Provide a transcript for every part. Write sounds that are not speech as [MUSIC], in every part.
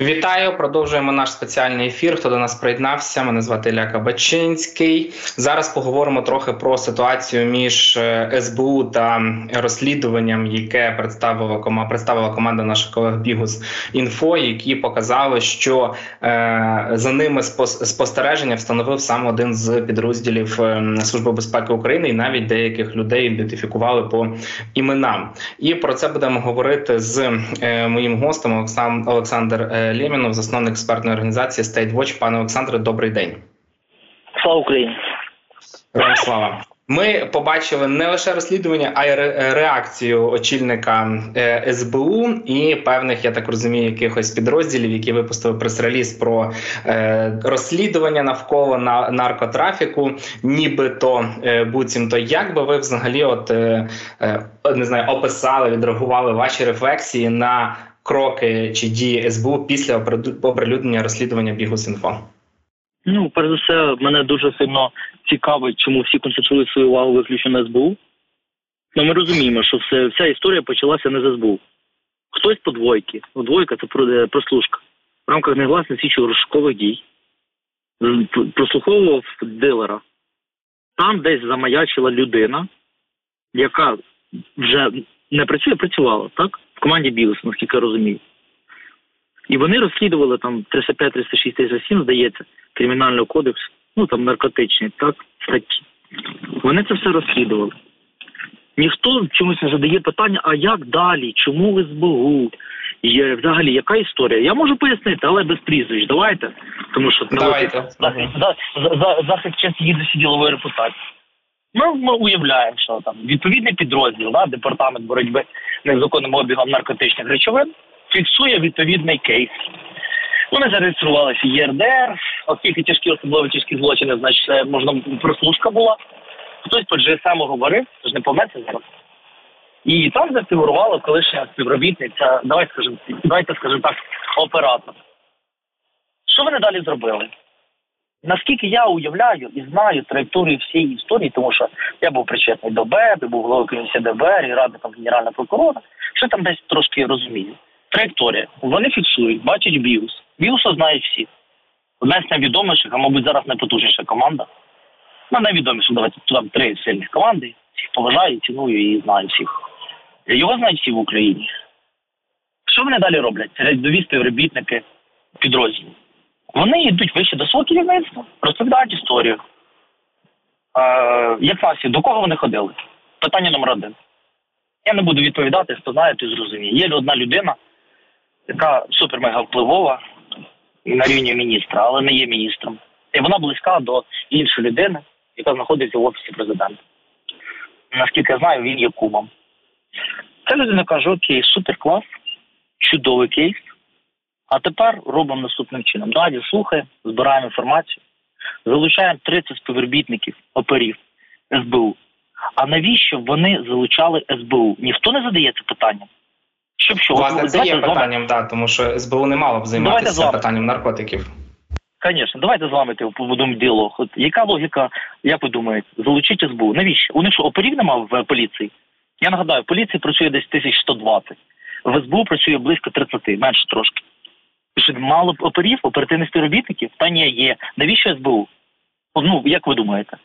Вітаю, продовжуємо наш спеціальний ефір. Хто до нас приєднався? Мене звати Ілля Кабачинський. Зараз поговоримо трохи про ситуацію між е, СБУ та розслідуванням, яке представила кома представила команда наших колег Бігус інфо, які показали, що е, за ними спостереження встановив сам один з підрозділів е, Служби безпеки України, і навіть деяких людей ідентифікували по іменам. І про це будемо говорити з е, моїм гостем Олександр. Е, Лємінов, засновник експертної організації State Watch. Пане Олександре, добрий день. Слава Україні. Героям слава. Ми побачили не лише розслідування, а й реакцію очільника е, СБУ і певних, я так розумію, якихось підрозділів, які випустили прес-реліз про е, розслідування навколо наркотрафіку, нібито е, буцімто. Як би ви взагалі, от не знаю, описали, відреагували ваші рефлексії на кроки чи дії СБУ після оприлюднення розслідування Бігус.Інфо? Ну, перш за все, мене дуже сильно цікавить, чому всі концентрують свою увагу виключно на СБУ. Ну, ми розуміємо, що все, вся історія почалася не з СБУ. Хтось по двойки. Ну, двойка це е, прослушка. В рамках негласних слідчого розшукових дій прослуховував дилера. Там десь замаячила людина, яка вже не працює, працювала, так? Команді Білос, наскільки я розумію. І вони розслідували там 305, 306, 307, здається, кримінальний кодекс, ну там наркотичні, так, статті. Вони це все розслідували. Ніхто чомусь не задає питання, а як далі? Чому в СБУ? Є, взагалі, яка історія? Я можу пояснити, але без прізвищ. Давайте. Тому що Давайте. захист, захист, честі гідності ділової репутації. Ми, ми уявляємо, що там відповідний підрозділ, да, департамент боротьби незаконним обігом наркотичних речовин фіксує відповідний кейс. Вони зареєструвалися в ЄРДР, оскільки тяжкі особливо тяжкі злочини, значить, це можна прослушка була. Хтось по GSM говорив, це ж не пометься зараз. І там зафігурувала колишня співробітниця, давайте скажемо, давайте скажемо так, оператор. Що вони далі зробили? Наскільки я уявляю і знаю траєкторію всієї історії, тому що я був причетний до БЕБ, був головою комісії ДБР і радником генерального прокурора, що там десь трошки розумію. Траєкторія. Вони фіксують, бачать біус. Біуса знають всі. Одна з найвідоміших, а мабуть, зараз найпотужніша команда. Ну, найвідоміше, давайте там три сильних команди. Всіх поважаю, ціную і знаю всіх. Його знають всі в Україні. Що вони далі роблять? Рядові співробітники підрозділів. Вони йдуть вище до свого керівництва, розповідають історію. Е, Як наслідок, до кого вони ходили? Питання номер один. Я не буду відповідати, хто знає, той зрозуміє. Є одна людина, яка супер-мега впливова на рівні міністра, але не є міністром. І вона близька до іншої людини, яка знаходиться в офісі президента. Наскільки я знаю, він є кумом. Ця людина каже: Окей, супер клас, чудовий кейс. А тепер робимо наступним чином. Далі слухаємо, збираємо інформацію, залучаємо 30 співробітників оперів СБУ. А навіщо вони залучали СБУ? Ніхто не задає це питання. Щоб що? Власне, це є питанням, так, тому що СБУ не мало б займатися питанням наркотиків. Звісно, давайте з вами побудемо діалог. От яка логіка, як ви думаєте, залучити СБУ? Навіщо? У них що, оперів нема в поліції? Я нагадаю, в поліції працює десь 1120, в СБУ працює близько 30, менше трошки. Що мало оперів, оперативних співробітників? Та ні, є. Навіщо СБУ? Ну, як ви думаєте?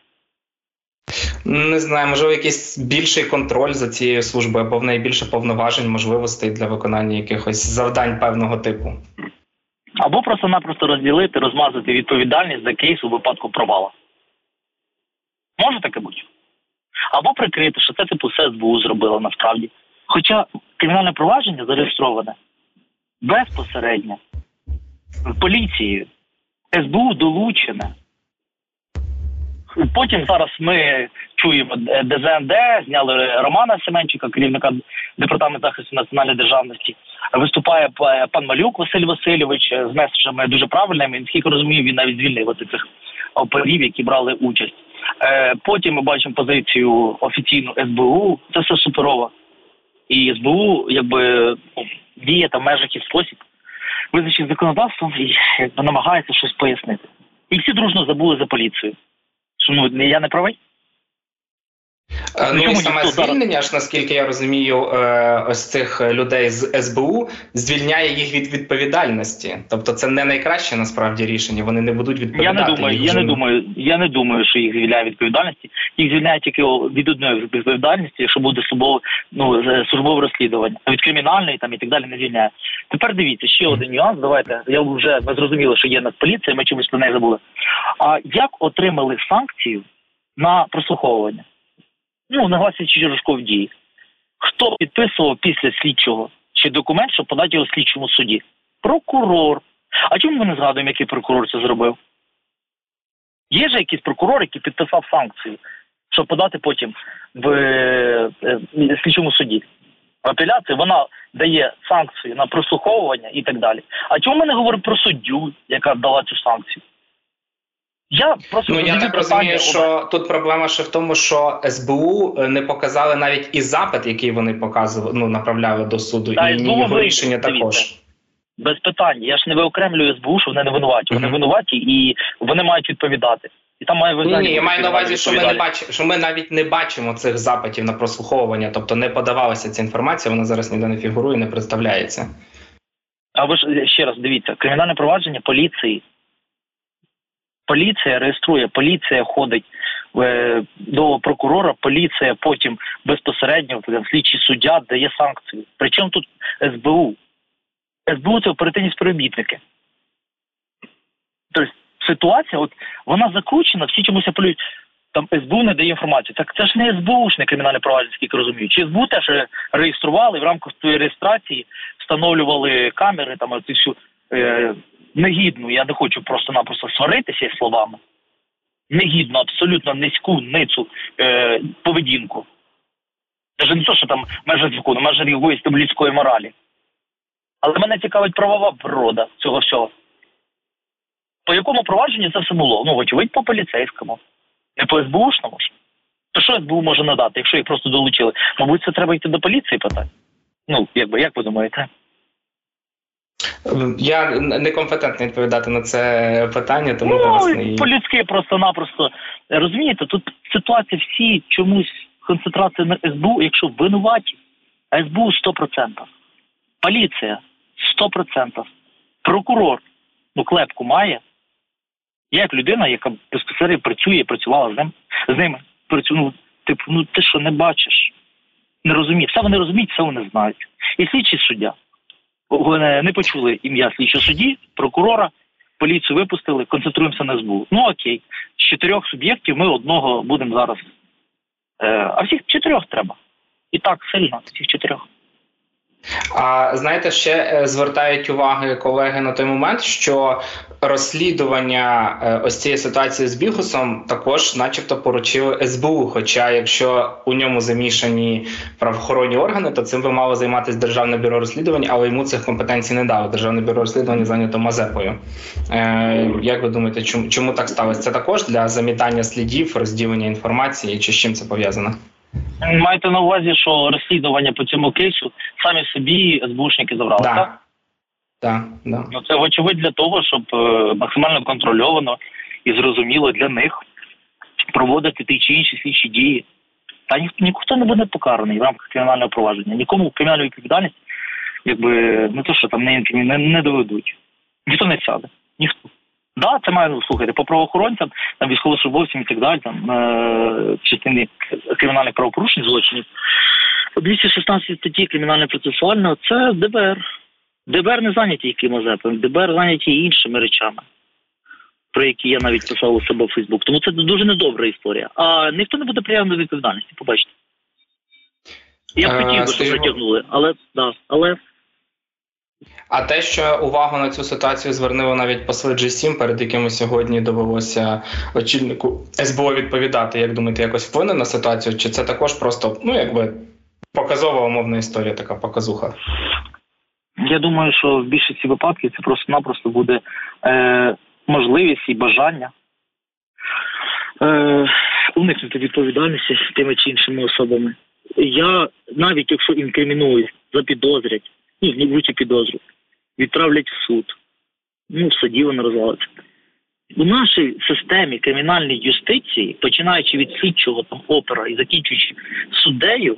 Не знаю, можливо, якийсь більший контроль за цією службою або в неї більше повноважень, можливостей для виконання якихось завдань певного типу. Або просто-напросто розділити, розмазати відповідальність за кейс у випадку провала. Може таке бути? Або прикрити, що це типу все СБУ зробило насправді. Хоча кримінальне провадження зареєстроване безпосередньо поліцією, СБУ долучене. Потім зараз ми чуємо ДЗНД, зняли Романа Семенчика, керівника департаменту захисту національної державності. Виступає пан Малюк Василь Васильович з меседжами дуже правильними. Наскільки розумію, він навіть звільнив цих оперів, які брали участь. Е, потім ми бачимо позицію офіційну СБУ. Це все суперово. І СБУ якби ну, діє там в межах і спосіб, визначив законодавством і намагається щось пояснити. І всі дружно забули за поліцію. Ну, я не правий? Е, ну і саме звільнення ж, наскільки я розумію, е, ось цих людей з СБУ звільняє їх від відповідальності. Тобто, це не найкраще насправді рішення. Вони не будуть відповідати. Я не думаю. Я не думаю. Я не думаю, що їх звільняє відповідальності. Їх звільняє тільки від одної відповідальності, якщо буде службове ну службове розслідування, від кримінальної там і так далі не звільняє. Тепер дивіться ще один нюанс. Давайте я вже ми зрозуміли, що є Нацполіція, Ми чомусь про неї забули. А як отримали санкцію на прослуховування? Ну, нагласять Рожков дії. Хто підписував після слідчого чи документ, щоб подати його слідчому суді? Прокурор. А чому ми не згадуємо, який прокурор це зробив? Є ж якийсь прокурор, який підписав санкцію, щоб подати потім в е, слідчому суді. Апеляція вона дає санкцію на прослуховування і так далі. А чому ми не говоримо про суддю, яка дала цю санкцію? Я просто ну я так розумію, що тут проблема ще в тому, що СБУ е, не показали навіть і запит, який вони показували, ну направляли до суду, Та, і його рішення також. Без питань. Я ж не виокремлюю СБУ, що вони не винуваті. Вони mm-hmm. винуваті і вони мають відповідати. І там має Ні, ні, я маю на увазі, що ми не бачимо, що ми навіть не бачимо цих запитів на прослуховування, тобто не подавалася ця інформація, вона зараз ніде не фігурує, не представляється. А ви ж ще раз дивіться, кримінальне провадження поліції поліція реєструє, поліція ходить е, до прокурора, поліція потім безпосередньо слідчий суддя дає санкцію. Причому тут СБУ? СБУ це оперативні співробітники. Тобто ситуація, от вона закручена, всі чомусь апелюють. Там СБУ не дає інформацію. Так це ж не СБУшне кримінальне провадження, скільки розумію. Чи СБУ теж реєстрували в рамках своєї реєстрації, встановлювали камери, там цю всю е, негідну, я не хочу просто-напросто сваритися словами. Негідну, абсолютно низьку ницу е, поведінку. Навіть не то, що там межа закону, межа якоїсь там людської моралі. Але мене цікавить правова природа цього всього. По якому провадженні це все було? Ну, вочевидь, по поліцейському, не по СБУшному ж. То що СБУ може надати, якщо їх просто долучили? Мабуть, це треба йти до поліції питати. Ну, якби як ви думаєте? Я некомпетентний відповідати на це питання, тому ну, власне... по-людськи просто-напросто розумієте, тут ситуація всі чомусь концентрація на СБУ, якщо винуваті, а СБУ 100%. Поліція 100%. Прокурор ну клепку має. Я як людина, яка безпосередньо працює, працювала з ним з ними. Ну, типу, ну ти що не бачиш? Не розумієш. Все вони розуміють, все вони знають. І слідчий суддя не почули ім'я слідчого судді, прокурора, поліцію випустили, концентруємося на СБУ. Ну окей, з чотирьох суб'єктів ми одного будемо зараз. Е, а всіх чотирьох треба. І так сильно, всіх чотирьох. А знаєте, ще е, звертають уваги колеги на той момент, що розслідування е, ось цієї ситуації з Бігусом також, начебто, поручили СБУ. Хоча, якщо у ньому замішані правоохоронні органи, то цим би мало займатися державне бюро розслідувань, але йому цих компетенцій не дало. Державне бюро розслідування зайнято Мазепою. Е, Як ви думаєте, чому чому так сталося? Це також для замітання слідів, розділення інформації, чи з чим це пов'язано? Маєте на увазі, що розслідування по цьому кейсу самі собі СБУшники забрали, да. так? Так, да. Ну це вочевидь для того, щоб е, максимально контрольовано і зрозуміло для них проводити ті чи інші слідчі дії. Та ніхто ніхто не буде покараний в рамках кримінального провадження. Нікому кримінальну відповідальність, якби не то, що там не не, не доведуть. Ніхто не сяде. Ніхто. Да, це має ну, слухайте по правоохоронцям, там військовослужбовцям і так далі, там е, частини кримінальних правопорушень злочинів. 216 статті кримінально процесуального це ДБР. ДБР не зайняті запитом, ДБР зайняті іншими речами, про які я навіть писав у себе в Фейсбук. Тому це дуже недобра історія. А ніхто не буде до відповідальності, побачите. Я б е, хотів би, щоб притягнули, але да, але а те, що увагу на цю ситуацію звернуло навіть посли G7, перед якими сьогодні довелося очільнику СБУ відповідати, як думаєте, якось вплине на ситуацію? Чи це також просто ну якби показова умовна історія, така показуха? Я думаю, що в більшості випадків це просто-напросто буде е, можливість і бажання е, уникнути відповідальності тими чи іншими особами. Я навіть якщо інкримінують, запідозрять ну, вручі підозру, відправлять в суд. Ну, в суді вона розвалиться. У нашій системі кримінальної юстиції, починаючи від слідчого там опера і закінчуючи суддею,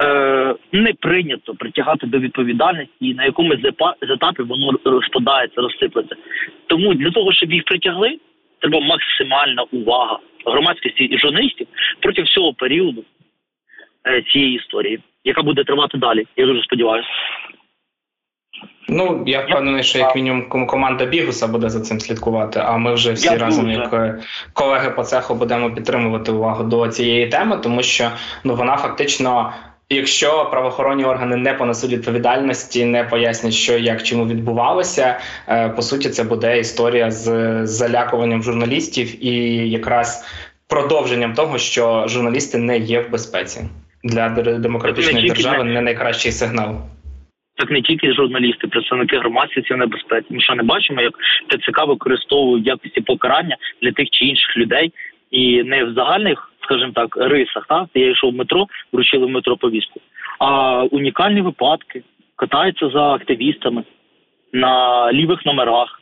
е, не прийнято притягати до відповідальності, і на якомусь з воно розпадається, розсиплеться. Тому для того, щоб їх притягли, треба максимальна увага громадськості і журналістів проти всього періоду е, цієї історії, яка буде тривати далі. Я дуже сподіваюся. Ну я впевнений, що як мінімум команда Бігуса буде за цим слідкувати. А ми вже всі я разом, дуже. як е, колеги по цеху, будемо підтримувати увагу до цієї теми, тому що ну вона фактично. Якщо правоохоронні органи не понесуть відповідальності, не пояснять, що як чому відбувалося, е, по суті, це буде історія з залякуванням журналістів і якраз продовженням того, що журналісти не є в безпеці для демократичної держави, не найкращий сигнал так не тільки журналісти, представники громадськості в небезпеці. Ми що не бачимо, як ТЦК використовують якості покарання для тих чи інших людей, і не в загальних, скажімо так, рисах. Так? Я йшов в метро, вручили в метро повістку. А унікальні випадки катаються за активістами на лівих номерах.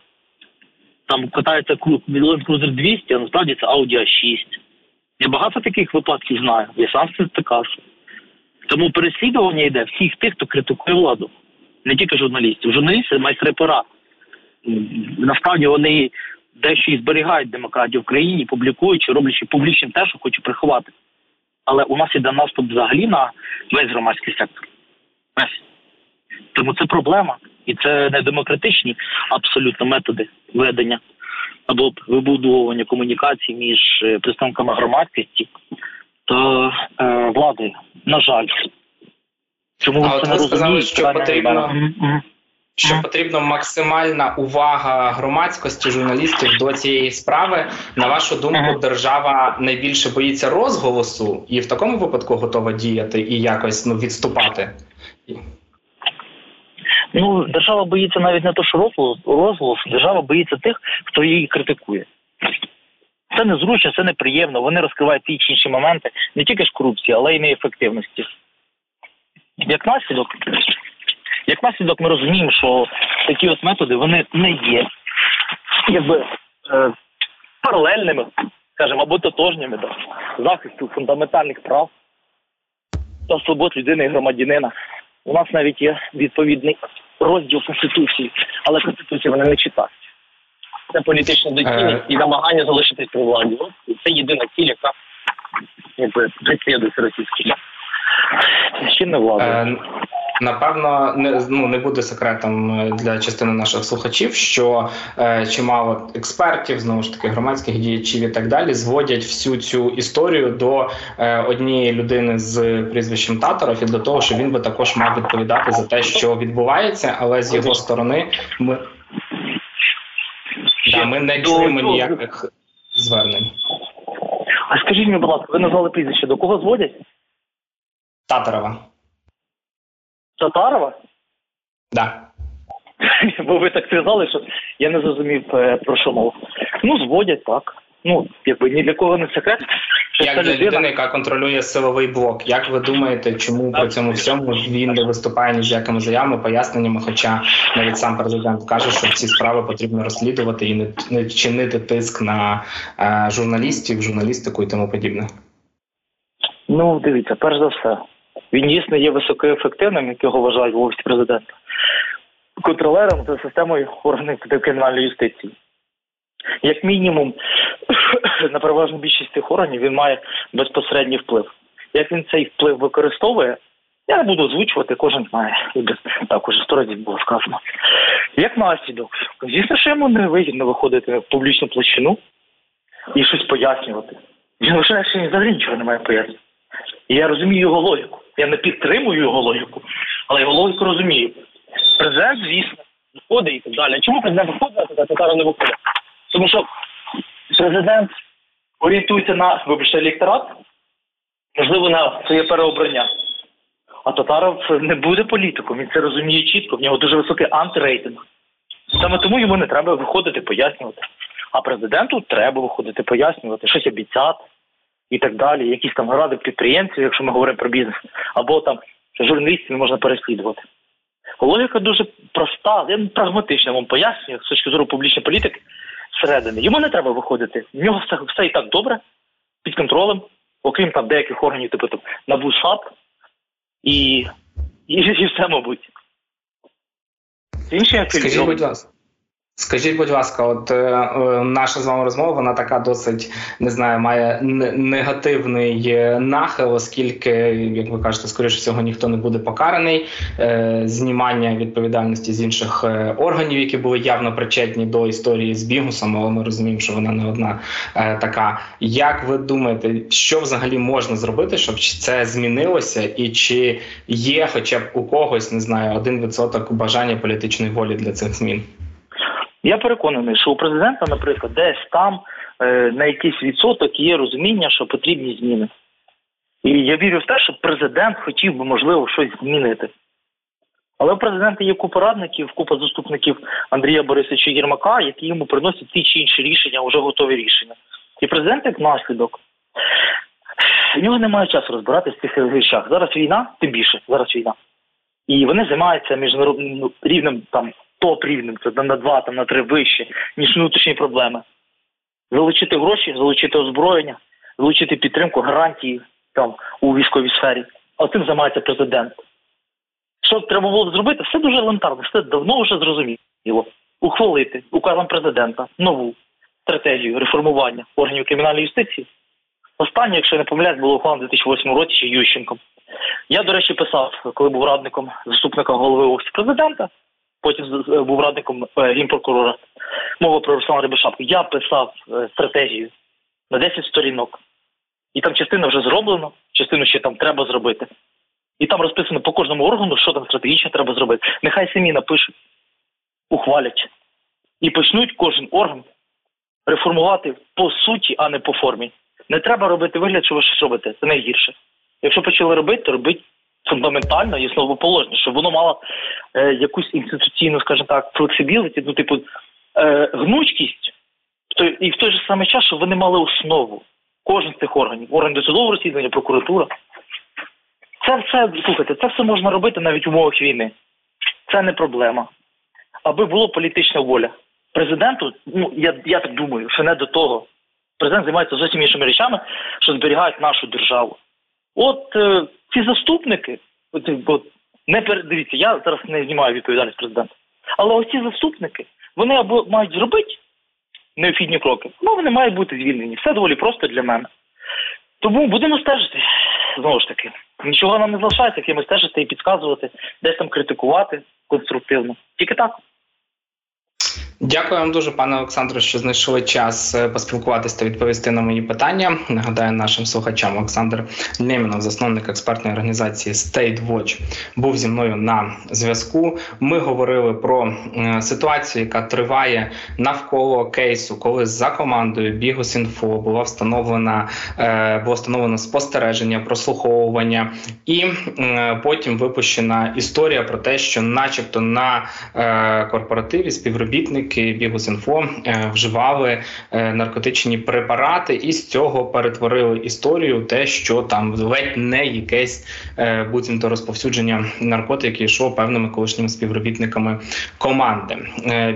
Там катається клуб Cruiser 200, а насправді це Audi a 6. Я багато таких випадків знаю. Я сам стикався. Тому переслідування йде всіх тих, хто критикує владу не тільки журналістів. Журналісти майстри пора. Насправді вони дещо і зберігають демократію в країні, публікуючи, роблячи публічним те, що хочуть приховати. Але у нас іде наступ взагалі на весь громадський сектор. Весь. Тому це проблема. І це не демократичні абсолютно методи ведення або вибудовування комунікації між е, представниками громадськості та е, владою. На жаль. Чому а от ви сказали, що потрібно що потрібна максимальна увага громадськості, журналістів до цієї справи. На вашу думку, держава найбільше боїться розголосу і в такому випадку готова діяти і якось ну відступати. Ну, держава боїться навіть не то, що розголос, держава боїться тих, хто її критикує. Це незручно, це неприємно. Вони розкривають ті чи інші моменти не тільки ж корупції, але й неефективності. Як наслідок, як наслідок, ми розуміємо, що такі от методи вони не є якби е, паралельними, скажімо, або тотожніми до захисту фундаментальних прав та свобод людини і громадянина. У нас навіть є відповідний розділ Конституції, але Конституцію вони не читають. Це політична доцільність і намагання залишитись при владі. Це єдина ціль, яка якби преслідується російською. Чинна влада. Напевно, не ну не буде секретом е, для частини наших слухачів, що е, чимало експертів, знову ж таки, громадських діячів і так далі, зводять всю цю історію до е, однієї людини з прізвищем Татаров і до того, що він би також мав відповідати за те, що відбувається, але з його сторони ми, да, ми не чуємо ніяких звернень. А скажіть мені, будь ласка, ви назвали прізвище, до кого зводять? Татарова. Татарова? Да. [LAUGHS] Бо ви так сказали, що я не зрозумів е, про що мова. Ну, зводять так. Ну, якби ні для кого не секрет. Як для людина, людина, яка контролює силовий блок, як ви думаєте, чому при цьому всьому він не виступає ні з якими заявами, поясненнями? Хоча навіть сам президент каже, що ці справи потрібно розслідувати і не, не чинити тиск на е, журналістів, журналістику і тому подібне? Ну, дивіться, перш за все, він дійсно є високоефективним, як його вважають в офісі президента, контролером за системою органів кримінальної юстиції. Як мінімум, [CLEARS THROAT] на переважну більшість цих органів він має безпосередній вплив. Як він цей вплив використовує, я не буду озвучувати, кожен знає. Так, уже сто разів було сказано. Як наслідок, звісно, що йому не вигідно виходити в публічну площину і щось пояснювати. Він лише взагалі нічого не має пояснювати. І я розумію його логіку. Я не підтримую його логіку, але його логіку розумію. Президент, звісно, виходить і так далі. чому президент виходить, а Татаро не виходить? Тому що президент орієнтується на вибачте електорат, можливо, на своє переобрання. А Татаров не буде політиком, він це розуміє чітко, в нього дуже високий антирейтинг. Саме тому йому не треба виходити пояснювати. А президенту треба виходити пояснювати, щось обіцяти і так далі, якісь там ради підприємців, якщо ми говоримо про бізнес, або там журналістів не можна переслідувати. Логіка дуже проста, я прагматична вам пояснюю, з точки зору публічної політики, зсередини. Йому не треба виходити. В нього все, все і так добре, під контролем, окрім там деяких органів, типу там НАБУ САП і, і, і все, мабуть. Інші Скажіть, будь ласка. Скажіть, будь ласка, от е, е, наша з вами розмова вона така досить не знаю, має негативний е, нахил, оскільки, як ви кажете, скоріше всього ніхто не буде покараний. Е, знімання відповідальності з інших е, органів, які були явно причетні до історії з Бігусом, але ми розуміємо, що вона не одна е, така. Як ви думаєте, що взагалі можна зробити, щоб це змінилося, і чи є, хоча б у когось не знаю, один відсоток бажання політичної волі для цих змін? Я переконаний, що у президента, наприклад, десь там е, на якийсь відсоток є розуміння, що потрібні зміни. І я вірю в те, що президент хотів би, можливо, щось змінити. Але у президента є купа радників, купа заступників Андрія Борисовича Єрмака, які йому приносять ті чи інші рішення, вже готові рішення. І президент, як наслідок, в нього немає часу розбиратися в цих речах. Зараз війна, тим більше, зараз війна. І вони займаються міжнародним ну, рівнем там топ рівнем, це на два, там на три вище, ніж внутрішні проблеми. Залучити гроші, залучити озброєння, залучити підтримку, гарантії там у військовій сфері. А цим займається президент. Що треба було зробити? Все дуже елементарно, все давно вже зрозуміло. Ухвалити указом президента нову стратегію реформування органів кримінальної юстиції. Останнє, якщо не помиляюсь, було ухвалено в 2008 році ще Ющенком. Я, до речі, писав, коли був радником заступника голови офісу президента потім був радником е, генпрокурора. Мова про Руслана Рибишапку. Я писав е, стратегію на 10 сторінок, і там частина вже зроблена, частину ще там треба зробити. І там розписано по кожному органу, що там стратегічно треба зробити. Нехай самі напишуть, ухвалять і почнуть кожен орган реформувати по суті, а не по формі. Не треба робити вигляд, що ви щось робите. Це найгірше. Якщо почали робити, то робіть фундаментально і основоположне, щоб воно мало е, якусь інституційну, скажімо так, флексибіліті, ну, типу, е, гнучкість, то, і в той же самий час, щоб вони мали основу. Кожен з цих органів, орган досудового розслідування, прокуратура. Це все, слухайте, це все можна робити навіть в умовах війни. Це не проблема. Аби була політична воля. Президенту, ну я я так думаю, що не до того. Президент займається зовсім іншими речами, що зберігають нашу державу. От е, ці заступники, от, от, не передивіться, я зараз не знімаю відповідальність президента. Але оці заступники, вони або мають зробити необхідні кроки, або вони мають бути звільнені. Все доволі просто для мене. Тому будемо стежити. Знову ж таки, нічого нам не залишається, як ми стежити і підказувати, десь там критикувати конструктивно. Тільки так. Дякую вам дуже, пане Олександре, що знайшли час е, поспілкуватися та відповісти на мої питання. Нагадаю нашим слухачам Олександр Немінов, засновник експертної організації State Watch, був зі мною на зв'язку. Ми говорили про е, ситуацію, яка триває навколо кейсу, коли за командою Бігус.Інфо було встановлена е, було встановлено спостереження, прослуховування, і потім випущена історія про те, що, начебто, на корпоративі співробітник працівники Бігус.Інфо е, вживали е, наркотичні препарати, і з цього перетворили історію, те, що там ледь не якесь е, буцімто розповсюдження наркотиків йшло певними колишніми співробітниками команди.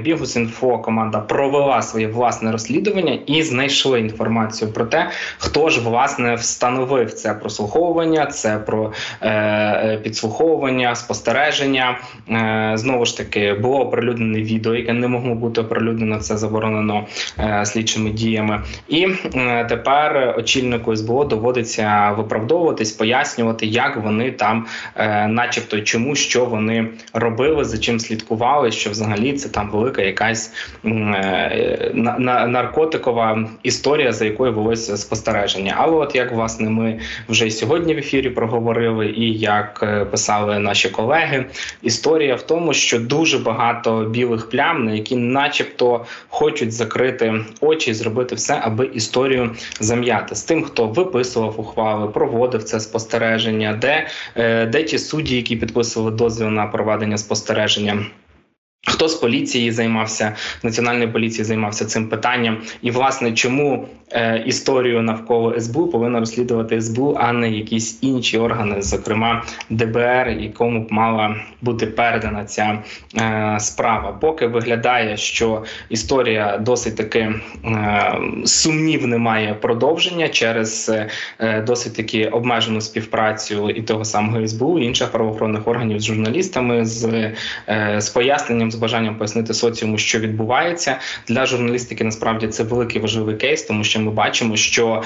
Бігус.Інфо команда провела своє власне розслідування і знайшли інформацію про те, хто ж власне встановив це прослуховування, це про підслуховування, спостереження. Знову ж таки було оприлюднене відео, яке не могло бути оприлюднено, це заборонено е, слідчими діями. І е, тепер очільнику СБО доводиться виправдовуватись, пояснювати, як вони там, е, начебто, чому що вони робили, за чим слідкували, що взагалі це там велика якась наркотикова історія, за якою велося спостереження. Але от як власне ми вже і сьогодні в ефірі проговорили, і як писали наші колеги, історія в тому, що дуже багато білих плям, на які начебто, хочуть закрити очі і зробити все, аби історію зам'яти з тим, хто виписував ухвали, проводив це спостереження, де, е, де ті судді, які підписували дозвіл на проведення спостереження. Хто з поліції займався національної поліції, займався цим питанням, і власне чому е, історію навколо СБУ повинна розслідувати СБУ, а не якісь інші органи, зокрема ДБР, якому б мала бути передана ця е, справа. Поки виглядає, що історія досить таки е, сумнівне має продовження через е, досить таки обмежену співпрацю і того самого СБУ, і інших правоохоронних органів з журналістами, з, е, з поясненням з бажанням пояснити соціуму, що відбувається для журналістики. Насправді це великий важливий кейс, тому що ми бачимо, що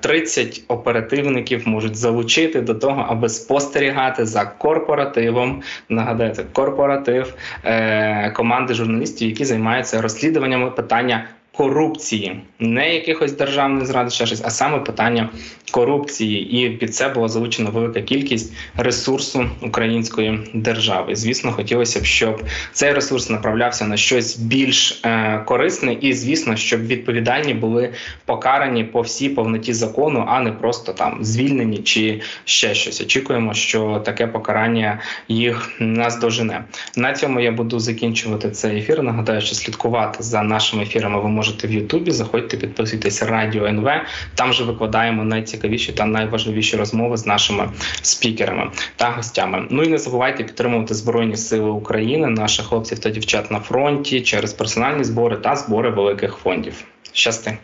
30 е, оперативників можуть залучити до того, аби спостерігати за корпоративом. Нагадайте, корпоратив е, команди журналістів, які займаються розслідуваннями питання корупції, не якихось державних зради, ще щось, а саме питання корупції. І під це була залучена велика кількість ресурсу української держави. Звісно, хотілося б, щоб цей ресурс направлявся на щось більш е, корисне, і звісно, щоб відповідальні були покарані по всій повноті закону, а не просто там звільнені чи ще щось. Очікуємо, що таке покарання їх нас дожене. На цьому я буду закінчувати цей ефір. Нагадаю, що слідкувати за нашими ефірами ви можете можете в Ютубі. Заходьте, підписуйтесь Радіо НВ. Там же викладаємо найцікавіші та найважливіші розмови з нашими спікерами та гостями. Ну і не забувайте підтримувати Збройні Сили України, наших хлопців та дівчат на фронті через персональні збори та збори великих фондів. Щасти.